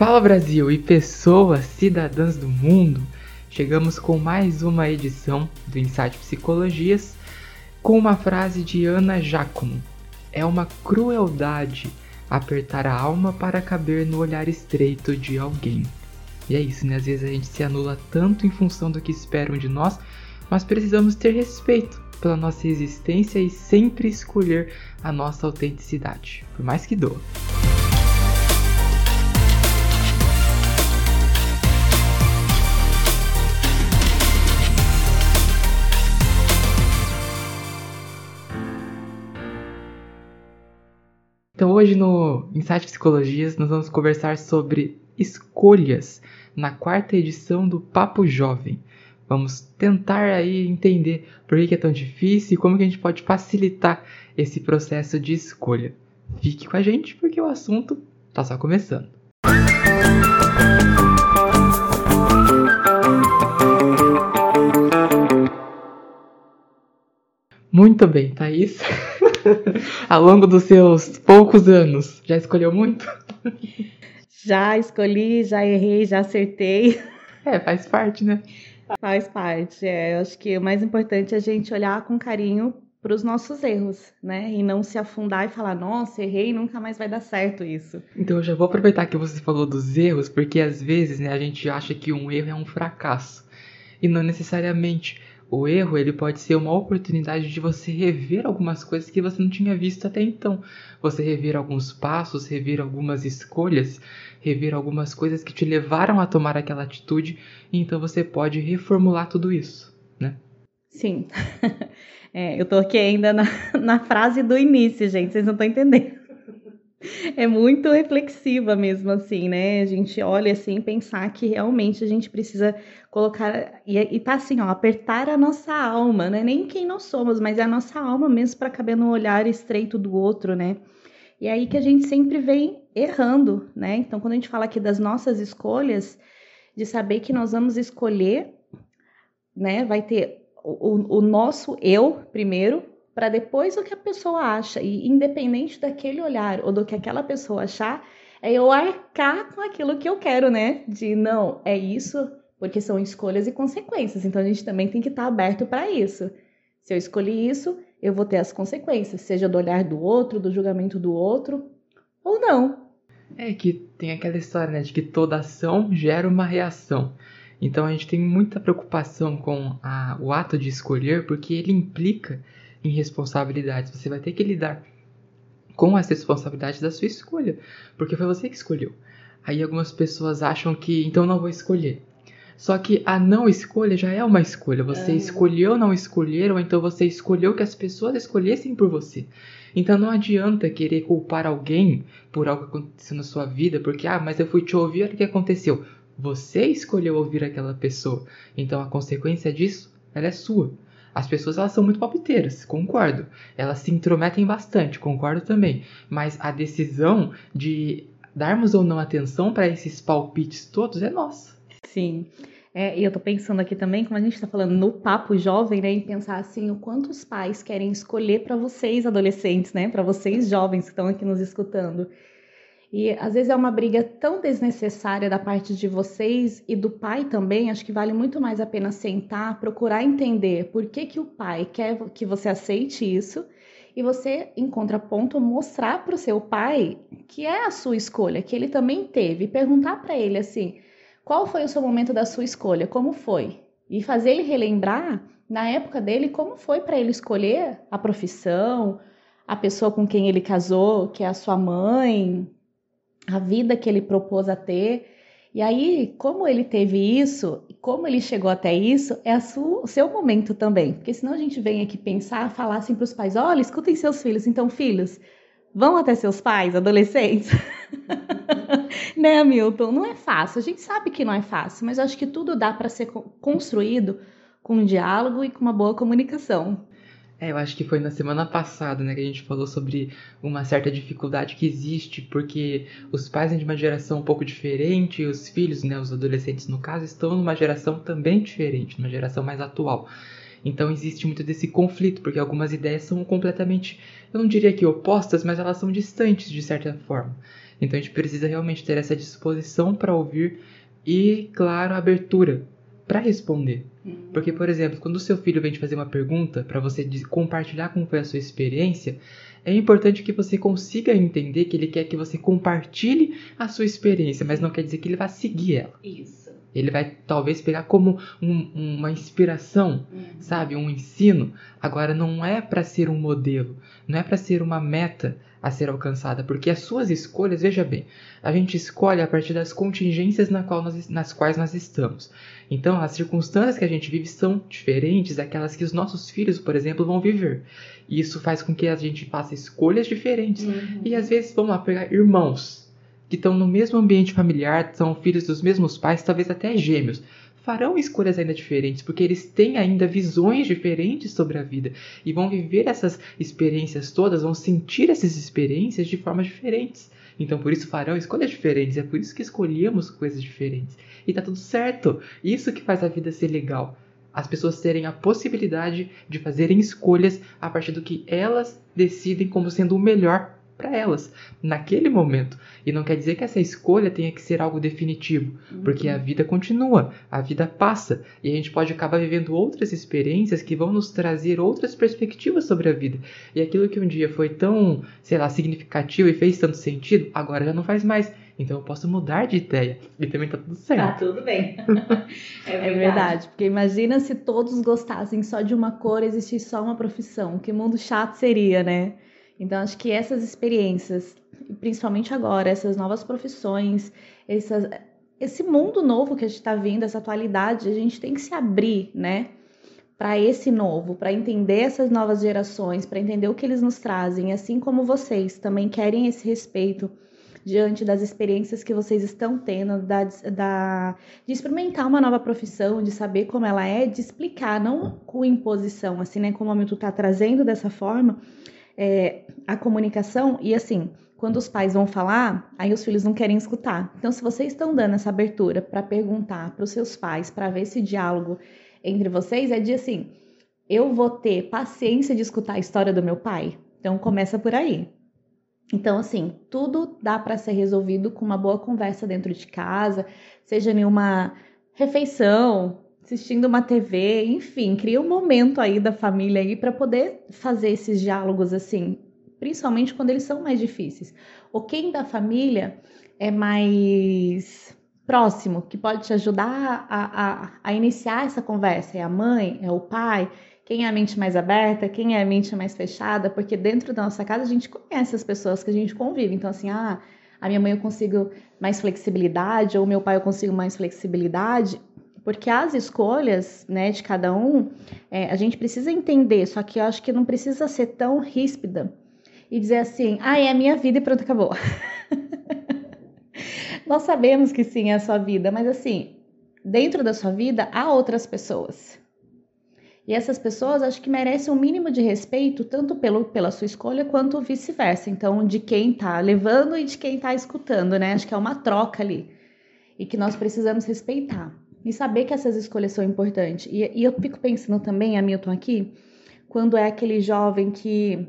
Fala Brasil e pessoas cidadãs do mundo! Chegamos com mais uma edição do Insight Psicologias com uma frase de Ana Giacomo. É uma crueldade apertar a alma para caber no olhar estreito de alguém. E é isso, né? Às vezes a gente se anula tanto em função do que esperam de nós, mas precisamos ter respeito pela nossa existência e sempre escolher a nossa autenticidade, por mais que doa. Hoje no Insight Psicologias nós vamos conversar sobre escolhas na quarta edição do Papo Jovem. Vamos tentar aí entender por que é tão difícil e como que a gente pode facilitar esse processo de escolha. Fique com a gente porque o assunto está só começando. Muito bem, Thaís. Ao longo dos seus poucos anos, já escolheu muito? Já escolhi, já errei, já acertei. É, faz parte, né? Faz parte. É, eu acho que o mais importante é a gente olhar com carinho para os nossos erros, né? E não se afundar e falar, nossa, errei, nunca mais vai dar certo isso. Então eu já vou aproveitar que você falou dos erros, porque às vezes, né, a gente acha que um erro é um fracasso. E não necessariamente. O erro ele pode ser uma oportunidade de você rever algumas coisas que você não tinha visto até então. Você rever alguns passos, rever algumas escolhas, rever algumas coisas que te levaram a tomar aquela atitude, e então você pode reformular tudo isso, né? Sim. É, eu tô aqui ainda na, na frase do início, gente, vocês não estão entendendo. É muito reflexiva mesmo, assim, né? A gente olha assim pensar que realmente a gente precisa colocar. E, e tá assim, ó, apertar a nossa alma, né? Nem quem nós somos, mas é a nossa alma mesmo para caber no olhar estreito do outro, né? E é aí que a gente sempre vem errando, né? Então, quando a gente fala aqui das nossas escolhas, de saber que nós vamos escolher, né? Vai ter o, o nosso eu primeiro, para depois o que a pessoa acha. E independente daquele olhar ou do que aquela pessoa achar, é eu arcar com aquilo que eu quero, né? De não, é isso, porque são escolhas e consequências. Então a gente também tem que estar tá aberto para isso. Se eu escolhi isso, eu vou ter as consequências, seja do olhar do outro, do julgamento do outro, ou não. É que tem aquela história, né, de que toda ação gera uma reação. Então a gente tem muita preocupação com a, o ato de escolher, porque ele implica em responsabilidades. Você vai ter que lidar com as responsabilidades da sua escolha, porque foi você que escolheu. Aí algumas pessoas acham que então não vou escolher. Só que a não escolha já é uma escolha. Você é. escolheu não escolher, ou então você escolheu que as pessoas escolhessem por você. Então não adianta querer culpar alguém por algo que aconteceu na sua vida, porque, ah, mas eu fui te ouvir, olha o que aconteceu. Você escolheu ouvir aquela pessoa. Então a consequência disso, ela é sua. As pessoas elas são muito palpiteiras, concordo. Elas se intrometem bastante, concordo também. Mas a decisão de darmos ou não atenção para esses palpites todos é nossa. Sim. É, e eu tô pensando aqui também, como a gente está falando no papo jovem, né, em pensar assim, o quanto os pais querem escolher para vocês adolescentes, né, para vocês jovens que estão aqui nos escutando. E às vezes é uma briga tão desnecessária da parte de vocês e do pai também. Acho que vale muito mais a pena sentar, procurar entender por que, que o pai quer que você aceite isso e você, em contraponto, mostrar para o seu pai que é a sua escolha, que ele também teve, e perguntar para ele assim: qual foi o seu momento da sua escolha? Como foi? E fazer ele relembrar, na época dele, como foi para ele escolher a profissão, a pessoa com quem ele casou, que é a sua mãe, a vida que ele propôs a ter. E aí, como ele teve isso, como ele chegou até isso, é o seu momento também. Porque senão a gente vem aqui pensar, falar assim para os pais: olha, escutem seus filhos. Então, filhos, vão até seus pais, adolescentes. né, Milton? Não é fácil. A gente sabe que não é fácil, mas eu acho que tudo dá para ser construído com um diálogo e com uma boa comunicação. É, eu acho que foi na semana passada, né, que a gente falou sobre uma certa dificuldade que existe, porque os pais são de uma geração um pouco diferente, e os filhos, né, os adolescentes no caso, estão numa geração também diferente, numa geração mais atual. Então existe muito desse conflito, porque algumas ideias são completamente, eu não diria que opostas, mas elas são distantes de certa forma. Então a gente precisa realmente ter essa disposição para ouvir e, claro, abertura para responder. Uhum. Porque, por exemplo, quando o seu filho vem te fazer uma pergunta para você compartilhar como foi a sua experiência, é importante que você consiga entender que ele quer que você compartilhe a sua experiência, mas não quer dizer que ele vai seguir ela. Isso. Ele vai talvez pegar como um, uma inspiração, uhum. sabe, um ensino. Agora não é para ser um modelo, não é para ser uma meta a ser alcançada, porque as suas escolhas, veja bem, a gente escolhe a partir das contingências na qual nós, nas quais nós estamos. Então, as circunstâncias que a gente vive são diferentes daquelas que os nossos filhos, por exemplo, vão viver. E isso faz com que a gente faça escolhas diferentes. Uhum. E às vezes, vamos lá, pegar irmãos que estão no mesmo ambiente familiar, são filhos dos mesmos pais, talvez até gêmeos, farão escolhas ainda diferentes, porque eles têm ainda visões diferentes sobre a vida e vão viver essas experiências todas, vão sentir essas experiências de formas diferentes. Então, por isso farão escolhas diferentes, é por isso que escolhemos coisas diferentes. E tá tudo certo. Isso que faz a vida ser legal as pessoas terem a possibilidade de fazerem escolhas a partir do que elas decidem como sendo o melhor para elas naquele momento. E não quer dizer que essa escolha tenha que ser algo definitivo, uhum. porque a vida continua, a vida passa e a gente pode acabar vivendo outras experiências que vão nos trazer outras perspectivas sobre a vida. E aquilo que um dia foi tão, sei lá, significativo e fez tanto sentido, agora já não faz mais. Então eu posso mudar de ideia e também tá tudo certo. Tá tudo bem. é, verdade. é verdade. Porque imagina se todos gostassem só de uma cor, existisse só uma profissão. Que mundo chato seria, né? Então acho que essas experiências, principalmente agora, essas novas profissões, essas, esse mundo novo que a gente está vindo, essa atualidade, a gente tem que se abrir, né? Para esse novo, para entender essas novas gerações, para entender o que eles nos trazem, assim como vocês também querem esse respeito diante das experiências que vocês estão tendo, da, da, de experimentar uma nova profissão, de saber como ela é, de explicar, não com imposição, assim, né? Como o Hamilton está trazendo dessa forma, é, a comunicação, e assim, quando os pais vão falar, aí os filhos não querem escutar. Então, se vocês estão dando essa abertura para perguntar para os seus pais, para ver esse diálogo entre vocês, é de assim, eu vou ter paciência de escutar a história do meu pai? Então, começa por aí. Então, assim, tudo dá para ser resolvido com uma boa conversa dentro de casa, seja em uma refeição, assistindo uma TV, enfim, cria um momento aí da família aí para poder fazer esses diálogos assim, principalmente quando eles são mais difíceis. Ou quem da família é mais próximo, que pode te ajudar a, a, a iniciar essa conversa? É a mãe? É o pai? quem é a mente mais aberta, quem é a mente mais fechada, porque dentro da nossa casa a gente conhece as pessoas que a gente convive. Então, assim, ah, a minha mãe eu consigo mais flexibilidade, ou meu pai eu consigo mais flexibilidade, porque as escolhas né, de cada um, é, a gente precisa entender, só que eu acho que não precisa ser tão ríspida e dizer assim, ah, é a minha vida e pronto, acabou. Nós sabemos que sim, é a sua vida, mas assim, dentro da sua vida há outras pessoas. E essas pessoas acho que merecem um mínimo de respeito, tanto pelo, pela sua escolha quanto vice-versa. Então, de quem tá levando e de quem tá escutando, né? Acho que é uma troca ali. E que nós precisamos respeitar. E saber que essas escolhas são importantes. E, e eu fico pensando também, Hamilton, aqui, quando é aquele jovem que,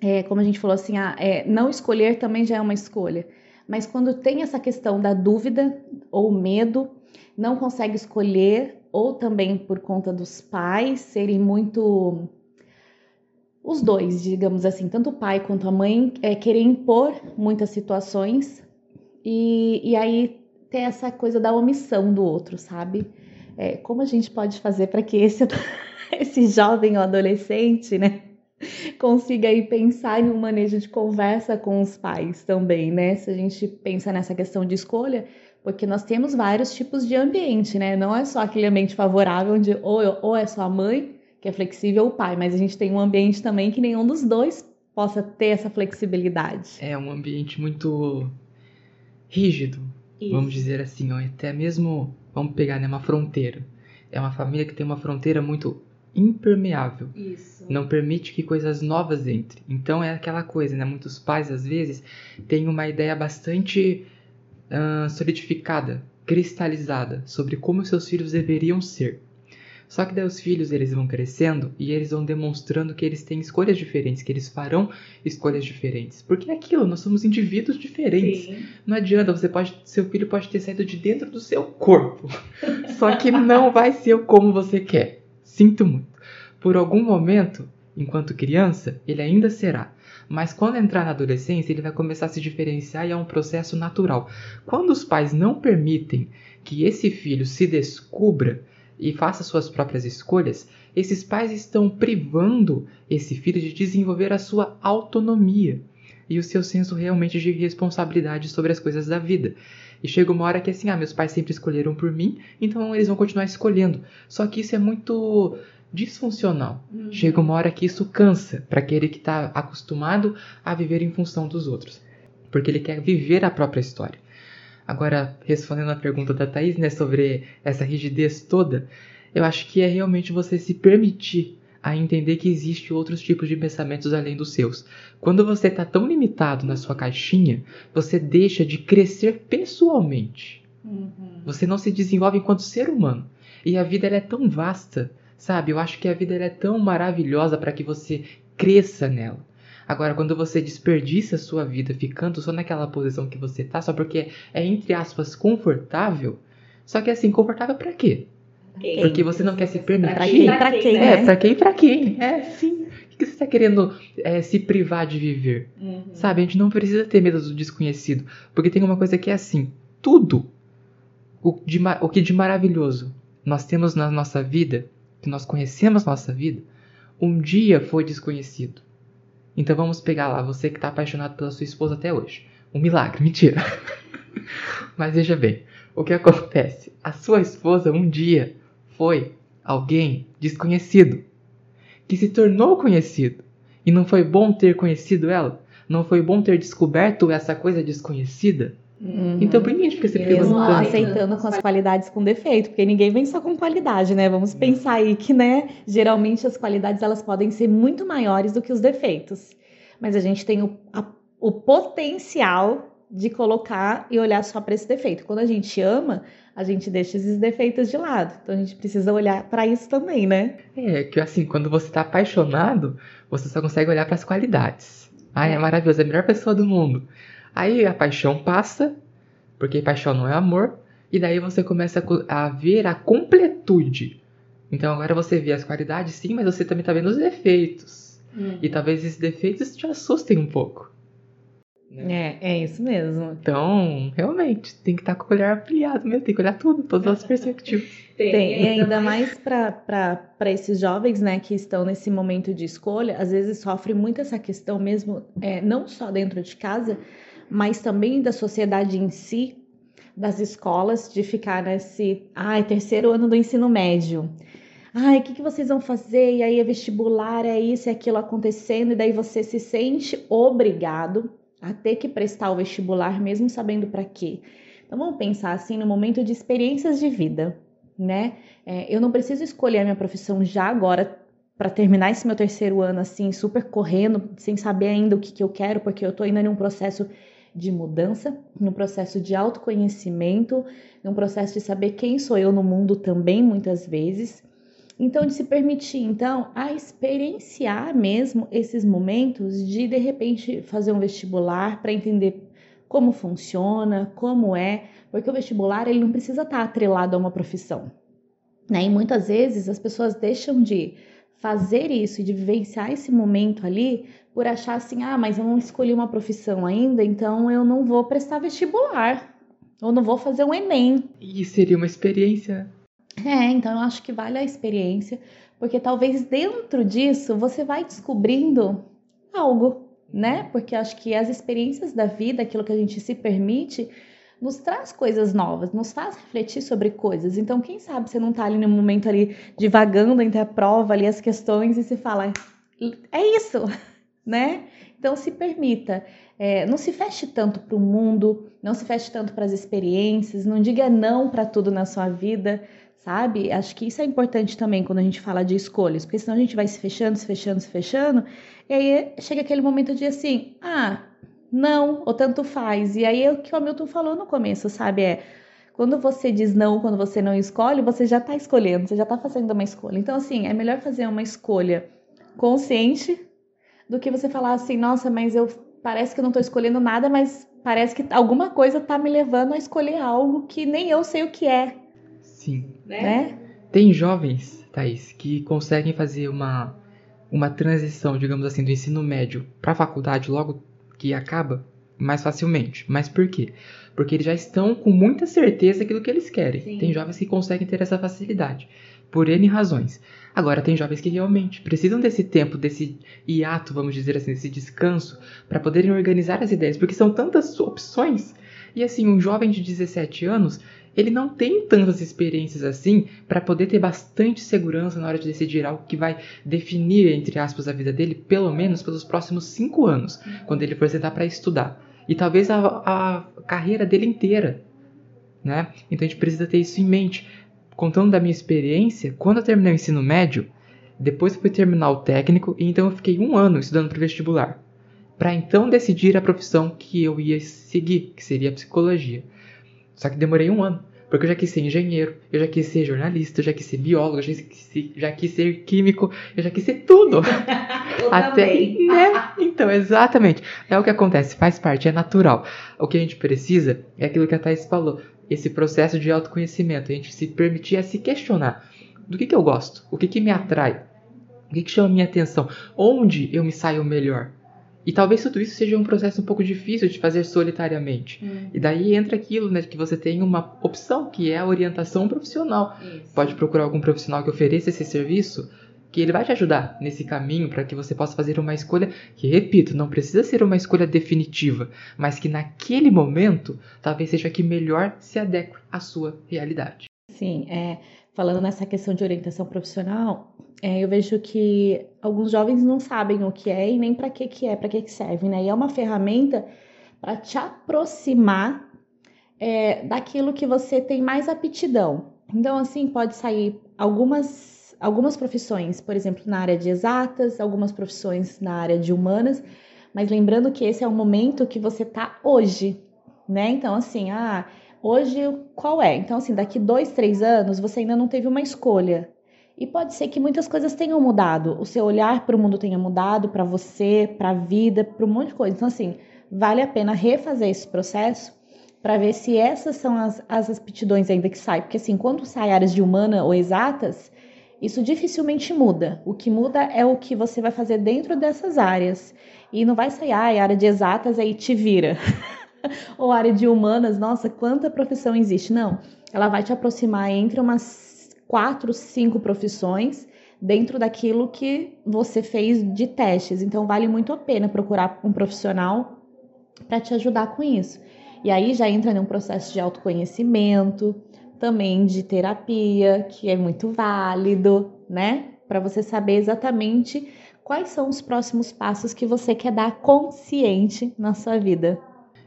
é, como a gente falou assim, ah, é, não escolher também já é uma escolha. Mas quando tem essa questão da dúvida ou medo, não consegue escolher, ou também por conta dos pais serem muito. Os dois, digamos assim, tanto o pai quanto a mãe é, querer impor muitas situações e, e aí ter essa coisa da omissão do outro, sabe? É, como a gente pode fazer para que esse, esse jovem ou adolescente, né, consiga aí pensar em um manejo de conversa com os pais também, né? Se a gente pensa nessa questão de escolha, porque nós temos vários tipos de ambiente, né? Não é só aquele ambiente favorável onde ou, ou é só a mãe que é flexível ou o pai, mas a gente tem um ambiente também que nenhum dos dois possa ter essa flexibilidade. É um ambiente muito rígido, Isso. vamos dizer assim, ou até mesmo, vamos pegar, né, uma fronteira. É uma família que tem uma fronteira muito impermeável. Isso. Não permite que coisas novas entrem. Então é aquela coisa, né? Muitos pais às vezes têm uma ideia bastante uh, solidificada, cristalizada sobre como seus filhos deveriam ser. Só que daí os filhos eles vão crescendo e eles vão demonstrando que eles têm escolhas diferentes, que eles farão escolhas diferentes. Porque é aquilo, nós somos indivíduos diferentes. Sim. Não adianta, você pode, seu filho pode ter saído de dentro do seu corpo. Só que não vai ser como você quer. Sinto muito. Por algum momento, enquanto criança, ele ainda será. Mas quando entrar na adolescência, ele vai começar a se diferenciar e é um processo natural. Quando os pais não permitem que esse filho se descubra e faça suas próprias escolhas, esses pais estão privando esse filho de desenvolver a sua autonomia e o seu senso realmente de responsabilidade sobre as coisas da vida. E chega uma hora que assim, ah, meus pais sempre escolheram por mim, então eles vão continuar escolhendo. Só que isso é muito disfuncional. Uhum. Chega uma hora que isso cansa para aquele que está acostumado a viver em função dos outros, porque ele quer viver a própria história. Agora, respondendo a pergunta da Thaís, né, sobre essa rigidez toda, eu acho que é realmente você se permitir a entender que existe outros tipos de pensamentos além dos seus. Quando você está tão limitado na sua caixinha, você deixa de crescer pessoalmente. Uhum. Você não se desenvolve enquanto ser humano. E a vida é tão vasta Sabe, eu acho que a vida é tão maravilhosa para que você cresça nela. Agora, quando você desperdiça a sua vida ficando só naquela posição que você tá, só porque é, entre aspas, confortável, só que assim, confortável para quê? Quem? Porque você não quer se permitir. Pra quem? Pra quem? É, pra quem e pra quem. É, sim. O que você está querendo é, se privar de viver? Uhum. Sabe, a gente não precisa ter medo do desconhecido. Porque tem uma coisa que é assim: tudo o, de, o que de maravilhoso nós temos na nossa vida que nós conhecemos nossa vida, um dia foi desconhecido. Então vamos pegar lá, você que está apaixonado pela sua esposa até hoje. Um milagre, mentira. Mas veja bem, o que acontece? A sua esposa um dia foi alguém desconhecido, que se tornou conhecido. E não foi bom ter conhecido ela? Não foi bom ter descoberto essa coisa desconhecida? Uhum. Então por que a gente fica se Mesmo aceitando com as qualidades com defeito, porque ninguém vem só com qualidade, né? Vamos pensar aí que, né, geralmente as qualidades elas podem ser muito maiores do que os defeitos. Mas a gente tem o, a, o potencial de colocar e olhar só para esse defeito. Quando a gente ama, a gente deixa esses defeitos de lado. Então a gente precisa olhar para isso também, né? É, que assim, quando você tá apaixonado, você só consegue olhar para as qualidades. Ai, é maravilhoso, é a melhor pessoa do mundo. Aí a paixão passa, porque paixão não é amor, e daí você começa a ver a completude. Então agora você vê as qualidades sim, mas você também está vendo os defeitos. Uhum. E talvez esses defeitos te assustem um pouco. Né? É, é isso mesmo. Então, realmente, tem que estar tá com o olhar ampliado mesmo, tem que olhar tudo, todas as perspectivas. tem, tem. E ainda mais para esses jovens, né, que estão nesse momento de escolha, às vezes sofrem muito essa questão mesmo, é, não só dentro de casa, mas também da sociedade em si, das escolas, de ficar nesse, ai, terceiro ano do ensino médio. Ai, o que, que vocês vão fazer? E aí é vestibular, é isso e aquilo acontecendo, e daí você se sente obrigado a ter que prestar o vestibular, mesmo sabendo para quê. Então vamos pensar assim no momento de experiências de vida, né? É, eu não preciso escolher a minha profissão já agora para terminar esse meu terceiro ano assim, super correndo, sem saber ainda o que, que eu quero, porque eu estou ainda num processo de mudança, num processo de autoconhecimento, num processo de saber quem sou eu no mundo também, muitas vezes. Então, de se permitir, então, a experienciar mesmo esses momentos de, de repente, fazer um vestibular para entender como funciona, como é, porque o vestibular ele não precisa estar atrelado a uma profissão. Né? E muitas vezes as pessoas deixam de fazer isso e de vivenciar esse momento ali por achar assim, ah, mas eu não escolhi uma profissão ainda, então eu não vou prestar vestibular, ou não vou fazer um Enem. E seria uma experiência. É, então eu acho que vale a experiência, porque talvez dentro disso você vai descobrindo algo, né? Porque acho que as experiências da vida, aquilo que a gente se permite, nos traz coisas novas, nos faz refletir sobre coisas. Então, quem sabe você não tá ali no momento ali divagando entre a prova ali as questões e se fala, é isso, né? Então se permita, é, não se feche tanto para o mundo, não se feche tanto para as experiências, não diga não para tudo na sua vida, sabe? Acho que isso é importante também quando a gente fala de escolhas, porque senão a gente vai se fechando, se fechando, se fechando, e aí chega aquele momento de assim, ah, não, ou tanto faz. E aí é o que o Hamilton falou no começo, sabe? É quando você diz não, quando você não escolhe, você já está escolhendo, você já está fazendo uma escolha. Então, assim, é melhor fazer uma escolha consciente do que você falar assim, nossa, mas eu parece que eu não estou escolhendo nada, mas parece que alguma coisa está me levando a escolher algo que nem eu sei o que é. Sim. Né? né? Tem jovens, Thaís, que conseguem fazer uma, uma transição, digamos assim, do ensino médio para a faculdade logo que acaba mais facilmente. Mas por quê? Porque eles já estão com muita certeza daquilo que eles querem. Sim. Tem jovens que conseguem ter essa facilidade, por N razões. Agora, tem jovens que realmente precisam desse tempo, desse hiato, vamos dizer assim, desse descanso, para poderem organizar as ideias, porque são tantas opções. E assim, um jovem de 17 anos, ele não tem tantas experiências assim para poder ter bastante segurança na hora de decidir algo que vai definir, entre aspas, a vida dele, pelo menos pelos próximos cinco anos, quando ele for sentar para estudar. E talvez a, a carreira dele inteira. Né? Então a gente precisa ter isso em mente contando da minha experiência, quando eu terminei o ensino médio, depois eu fui terminar o técnico e então eu fiquei um ano estudando para vestibular, para então decidir a profissão que eu ia seguir, que seria a psicologia. Só que demorei um ano, porque eu já quis ser engenheiro, eu já quis ser jornalista, eu já quis ser biólogo, eu já quis, já quis ser químico, eu já quis ser tudo. Até, né? Então, exatamente. É o que acontece, faz parte, é natural. O que a gente precisa é aquilo que a Thais falou esse processo de autoconhecimento, a gente se permitir a se questionar do que, que eu gosto, o que, que me atrai, o que, que chama minha atenção, onde eu me saio melhor. E talvez tudo isso seja um processo um pouco difícil de fazer solitariamente. Hum. E daí entra aquilo, né, que você tem uma opção, que é a orientação profissional. Isso. Pode procurar algum profissional que ofereça esse serviço, que ele vai te ajudar nesse caminho para que você possa fazer uma escolha que, repito, não precisa ser uma escolha definitiva, mas que naquele momento talvez seja a que melhor se adeque à sua realidade. Sim, é, falando nessa questão de orientação profissional, é, eu vejo que alguns jovens não sabem o que é e nem para que, que é, para que, que serve, né? E é uma ferramenta para te aproximar é, daquilo que você tem mais aptidão. Então, assim, pode sair algumas algumas profissões, por exemplo, na área de exatas, algumas profissões na área de humanas, mas lembrando que esse é o momento que você tá hoje, né? Então, assim, ah, hoje qual é? Então, assim, daqui dois, três anos você ainda não teve uma escolha. E pode ser que muitas coisas tenham mudado, o seu olhar para o mundo tenha mudado, para você, para a vida, para um monte de coisa. Então, assim, vale a pena refazer esse processo para ver se essas são as, as aptidões ainda que saem. Porque, assim, quando sai áreas de humana ou exatas, isso dificilmente muda. O que muda é o que você vai fazer dentro dessas áreas. E não vai sair, ah, área de exatas aí te vira. Ou área de humanas, nossa, quanta profissão existe. Não, ela vai te aproximar entre umas quatro, cinco profissões dentro daquilo que você fez de testes. Então, vale muito a pena procurar um profissional para te ajudar com isso. E aí já entra num processo de autoconhecimento, também de terapia, que é muito válido, né? Para você saber exatamente quais são os próximos passos que você quer dar consciente na sua vida.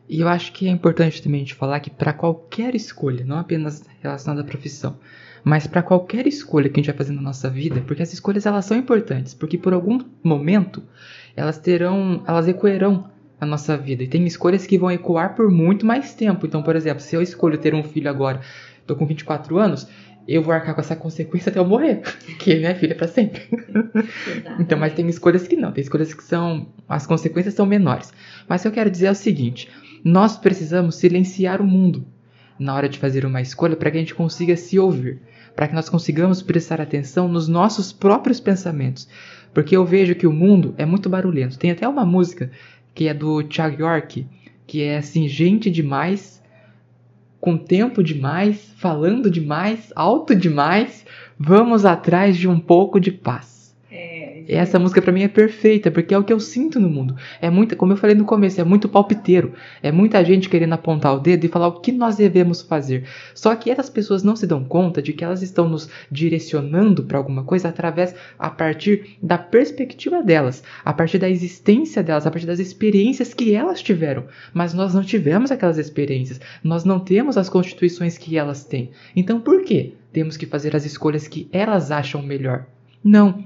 E eu acho que é importante também te falar que para qualquer escolha, não apenas relacionada à profissão, mas para qualquer escolha que a gente vai fazer na nossa vida, porque as escolhas elas são importantes, porque por algum momento elas terão, elas ecoarão a nossa vida. E tem escolhas que vão ecoar por muito mais tempo. Então, por exemplo, se eu escolho ter um filho agora tô com 24 anos, eu vou arcar com essa consequência até eu morrer. Porque minha filha é pra sempre. então, mas tem escolhas que não. Tem escolhas que são. As consequências são menores. Mas o que eu quero dizer é o seguinte: nós precisamos silenciar o mundo na hora de fazer uma escolha para que a gente consiga se ouvir. Para que nós consigamos prestar atenção nos nossos próprios pensamentos. Porque eu vejo que o mundo é muito barulhento. Tem até uma música que é do Thiago York, que é assim, gente demais com tempo demais, falando demais, alto demais, vamos atrás de um pouco de paz. Essa música para mim é perfeita, porque é o que eu sinto no mundo. É muita, como eu falei no começo, é muito palpiteiro. É muita gente querendo apontar o dedo e falar o que nós devemos fazer. Só que essas pessoas não se dão conta de que elas estão nos direcionando para alguma coisa através a partir da perspectiva delas, a partir da existência delas, a partir das experiências que elas tiveram. Mas nós não tivemos aquelas experiências. Nós não temos as constituições que elas têm. Então por que temos que fazer as escolhas que elas acham melhor? Não,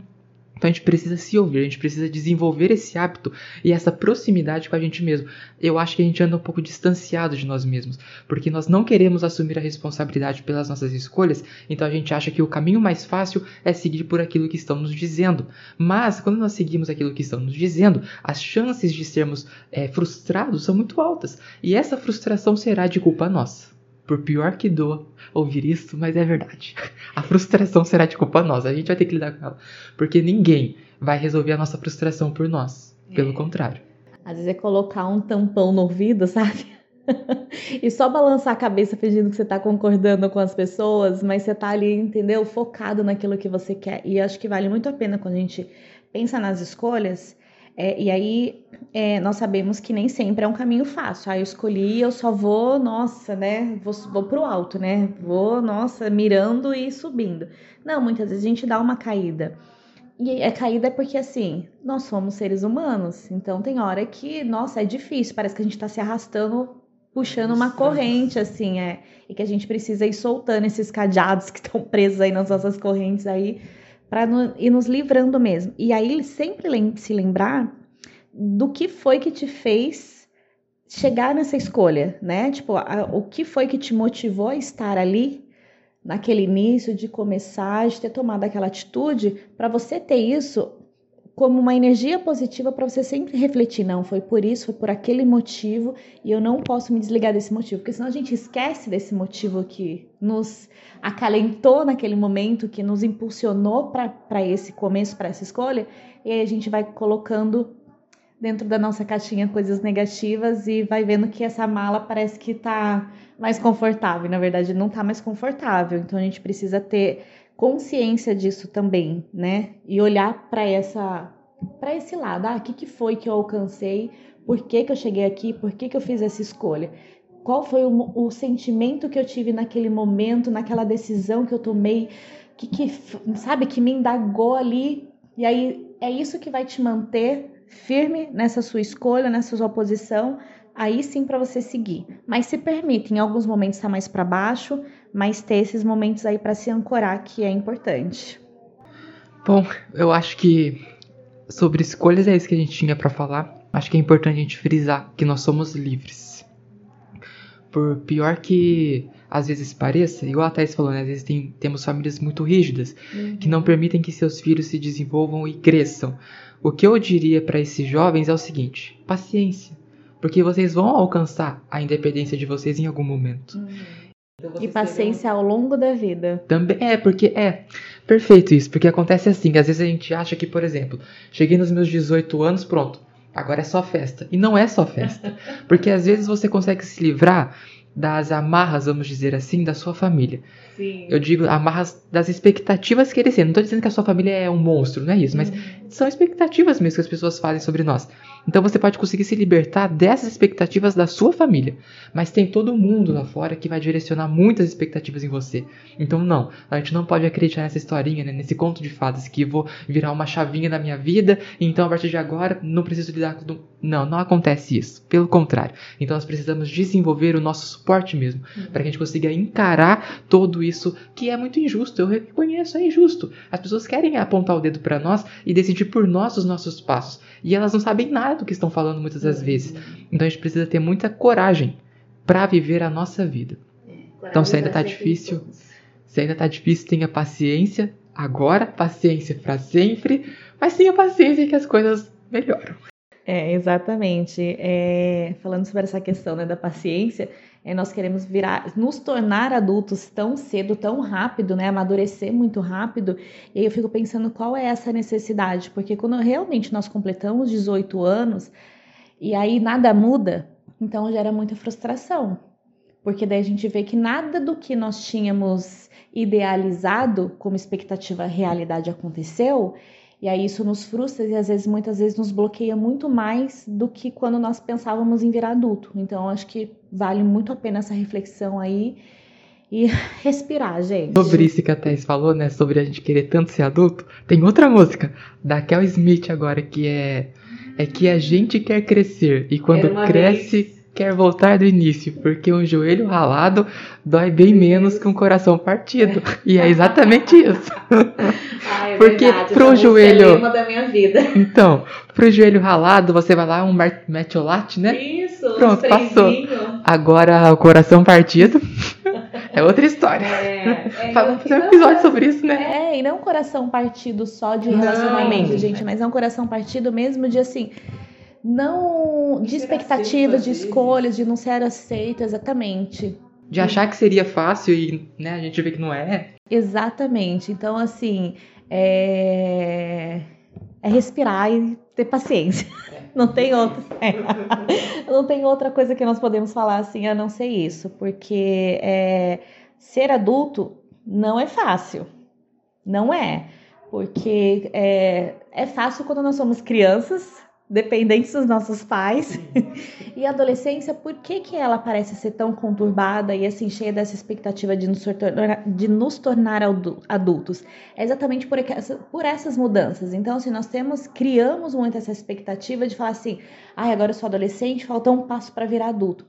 Então a gente precisa se ouvir, a gente precisa desenvolver esse hábito e essa proximidade com a gente mesmo. Eu acho que a gente anda um pouco distanciado de nós mesmos, porque nós não queremos assumir a responsabilidade pelas nossas escolhas, então a gente acha que o caminho mais fácil é seguir por aquilo que estão nos dizendo. Mas quando nós seguimos aquilo que estão nos dizendo, as chances de sermos é, frustrados são muito altas e essa frustração será de culpa nossa. Por pior que doa ouvir isso, mas é verdade. A frustração será de culpa nossa. A gente vai ter que lidar com ela. Porque ninguém vai resolver a nossa frustração por nós. Pelo é. contrário. Às vezes é colocar um tampão no ouvido, sabe? e só balançar a cabeça fingindo que você está concordando com as pessoas, mas você está ali, entendeu? Focado naquilo que você quer. E acho que vale muito a pena quando a gente pensa nas escolhas é, e aí é, nós sabemos que nem sempre é um caminho fácil. Ah, eu escolhi, eu só vou, nossa, né? Vou, vou pro alto, né? Vou, nossa, mirando e subindo. Não, muitas vezes a gente dá uma caída. E a caída é porque, assim, nós somos seres humanos. Então tem hora que, nossa, é difícil. Parece que a gente tá se arrastando, puxando uma corrente, assim, é. E que a gente precisa ir soltando esses cadeados que estão presos aí nas nossas correntes aí para ir nos livrando mesmo. E aí sempre se lembrar do que foi que te fez chegar nessa escolha, né? Tipo, a, o que foi que te motivou a estar ali naquele início de começar, de ter tomado aquela atitude, para você ter isso como uma energia positiva para você sempre refletir, não, foi por isso, foi por aquele motivo e eu não posso me desligar desse motivo, porque senão a gente esquece desse motivo que nos acalentou naquele momento, que nos impulsionou para esse começo, para essa escolha, e aí a gente vai colocando dentro da nossa caixinha coisas negativas e vai vendo que essa mala parece que está mais confortável, na verdade não está mais confortável, então a gente precisa ter consciência disso também, né? E olhar para essa para esse lado, ah, o que, que foi que eu alcancei, por que, que eu cheguei aqui, por que, que eu fiz essa escolha, qual foi o, o sentimento que eu tive naquele momento, naquela decisão que eu tomei, que, que sabe, que me indagou ali, e aí é isso que vai te manter firme nessa sua escolha, nessa sua posição, aí sim para você seguir. Mas se permite, em alguns momentos estar tá mais para baixo, mas ter esses momentos aí para se ancorar que é importante. Bom, eu acho que sobre escolhas é isso que a gente tinha para falar. Acho que é importante a gente frisar que nós somos livres. Por pior que às vezes pareça, igual a Thais falou, né? às vezes tem, temos famílias muito rígidas uhum. que não permitem que seus filhos se desenvolvam e cresçam. O que eu diria para esses jovens é o seguinte: paciência, porque vocês vão alcançar a independência de vocês em algum momento. Uhum. Então, e paciência terão... ao longo da vida. Também é, porque é perfeito isso, porque acontece assim, às vezes a gente acha que, por exemplo, cheguei nos meus 18 anos, pronto, agora é só festa. E não é só festa, porque às vezes você consegue se livrar das amarras, vamos dizer assim, da sua família. Sim. Eu digo amarras das expectativas que eles têm. Não estou dizendo que a sua família é um monstro, não é isso, mas uhum. são expectativas mesmo que as pessoas fazem sobre nós. Então você pode conseguir se libertar dessas expectativas da sua família. Mas tem todo mundo lá fora que vai direcionar muitas expectativas em você. Então não, a gente não pode acreditar nessa historinha, né, nesse conto de fadas que vou virar uma chavinha na minha vida, então a partir de agora não preciso lidar com não, não acontece isso. Pelo contrário. Então nós precisamos desenvolver o nosso suporte mesmo, uhum. para que a gente consiga encarar todo isso que é muito injusto. Eu reconheço, é injusto. As pessoas querem apontar o dedo para nós e decidir por nós os nossos passos, e elas não sabem nada do que estão falando muitas das vezes. Então a gente precisa ter muita coragem para viver a nossa vida. Então se ainda está difícil, se ainda tá difícil, tenha paciência agora, paciência para sempre, mas tenha paciência que as coisas melhoram. É, exatamente. É, falando sobre essa questão né, da paciência, é, nós queremos virar, nos tornar adultos tão cedo, tão rápido, né, amadurecer muito rápido. E aí eu fico pensando qual é essa necessidade, porque quando realmente nós completamos 18 anos e aí nada muda, então gera muita frustração, porque daí a gente vê que nada do que nós tínhamos idealizado como expectativa realidade aconteceu. E aí isso nos frustra e às vezes, muitas vezes, nos bloqueia muito mais do que quando nós pensávamos em virar adulto. Então, acho que vale muito a pena essa reflexão aí e respirar, gente. Sobre isso que a Thais falou, né? Sobre a gente querer tanto ser adulto, tem outra música da Kel Smith agora que é é que a gente quer crescer e quando cresce vez. Quer voltar do início, porque um joelho ralado dói bem menos que um coração partido. E é exatamente isso. Ah, é Porque verdade, pro essa música joelho- É da minha vida. Então, pro joelho ralado, você vai lá, um metiolate, né? Isso, Pronto, um passou. Agora, o coração partido é outra história. É, é, Vamos fazer um não, episódio sobre isso, né? É, e não um coração partido só de Não. relacionamento, gente, mas é um coração partido mesmo de assim. Não de expectativas, de escolhas, de não ser aceito, exatamente. De achar que seria fácil e né, a gente vê que não é. Exatamente. Então, assim, é, é respirar e ter paciência. Não tem outra. é. Não tem outra coisa que nós podemos falar assim a não ser isso, porque é, ser adulto não é fácil. Não é. Porque é, é fácil quando nós somos crianças, dependentes dos nossos pais. E a adolescência, por que, que ela parece ser tão conturbada e assim cheia dessa expectativa de nos tornar, de nos tornar adu- adultos? É exatamente por, por essas mudanças. Então, assim, nós temos, criamos muito essa expectativa de falar assim, ai, agora eu sou adolescente, falta um passo para virar adulto.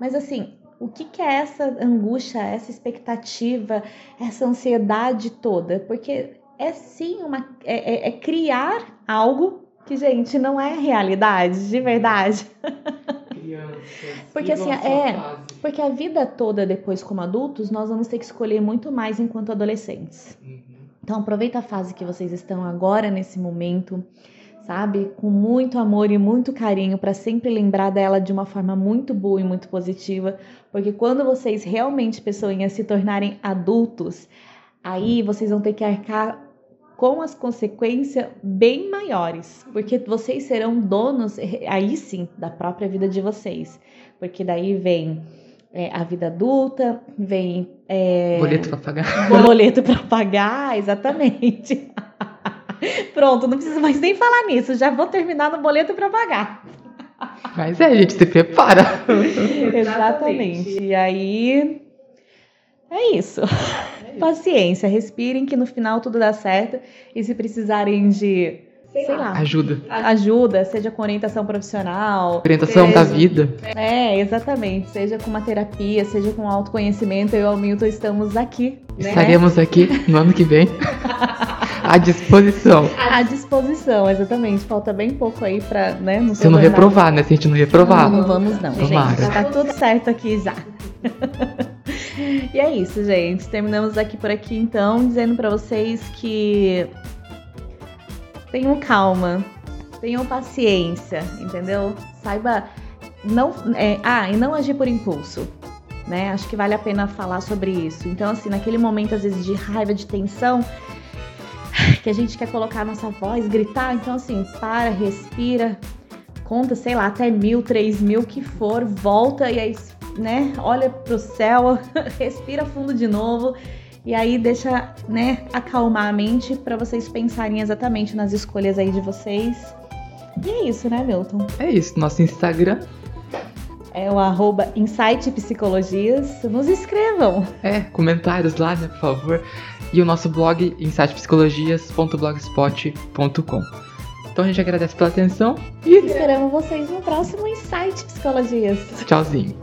Mas assim, o que, que é essa angústia, essa expectativa, essa ansiedade toda? Porque é sim uma. é- é- é criar algo que, gente, não é realidade, de verdade. Porque, assim, é- Porque a vida toda depois como adultos, nós vamos ter que escolher muito mais enquanto adolescentes. Então aproveita a fase que vocês estão agora nesse momento, sabe? Com muito amor e muito carinho para sempre lembrar dela de uma forma muito boa e muito positiva, porque quando vocês realmente pessoinhas se tornarem adultos, aí vocês vão ter que arcar com as consequências bem maiores, porque vocês serão donos aí sim da própria vida de vocês, porque daí vem é, a vida adulta, vem é, Boleto pra pagar. boleto para pagar, exatamente. Pronto, não preciso mais nem falar nisso, já vou terminar no boleto para pagar. Mas é, gente, se prepara. Exatamente. E aí é isso. Paciência, respirem que no final tudo dá certo. E se precisarem de, sei, lá, Ajuda. ajuda, seja com orientação profissional, Orientação seja- da vida. É, exatamente. Seja com uma terapia, seja com autoconhecimento, eu e o Milton estamos aqui. né? Estaremos aqui no ano que vem. À disposição. À disposição, exatamente. Falta bem pouco aí pra, né? Não Se eu não reprovar, né? Se a gente não reprovar. Não, não vamos não, Tomara. gente. Tá tudo certo aqui já. e é isso, gente. Terminamos aqui por aqui então, dizendo pra vocês que tenham calma, tenham paciência, entendeu? Saiba não, é, ah, e não agir por impulso. Né? Acho que vale a pena falar sobre isso. Então, assim, naquele momento, às vezes, de raiva, de tensão, que a gente quer colocar a nossa voz, gritar, então, assim, para, respira, conta, sei lá, até mil, três mil, que for, volta e aí, né, olha pro céu, respira fundo de novo e aí deixa, né, acalmar a mente para vocês pensarem exatamente nas escolhas aí de vocês. E é isso, né, Milton? É isso. Nosso Instagram É o arroba Insight Psicologias. Nos inscrevam. é comentários lá, né, por favor. E o nosso blog, insightpsicologias.blogspot.com. Então a gente agradece pela atenção e Esperamos vocês no próximo Insight Psicologias. tchauzinho.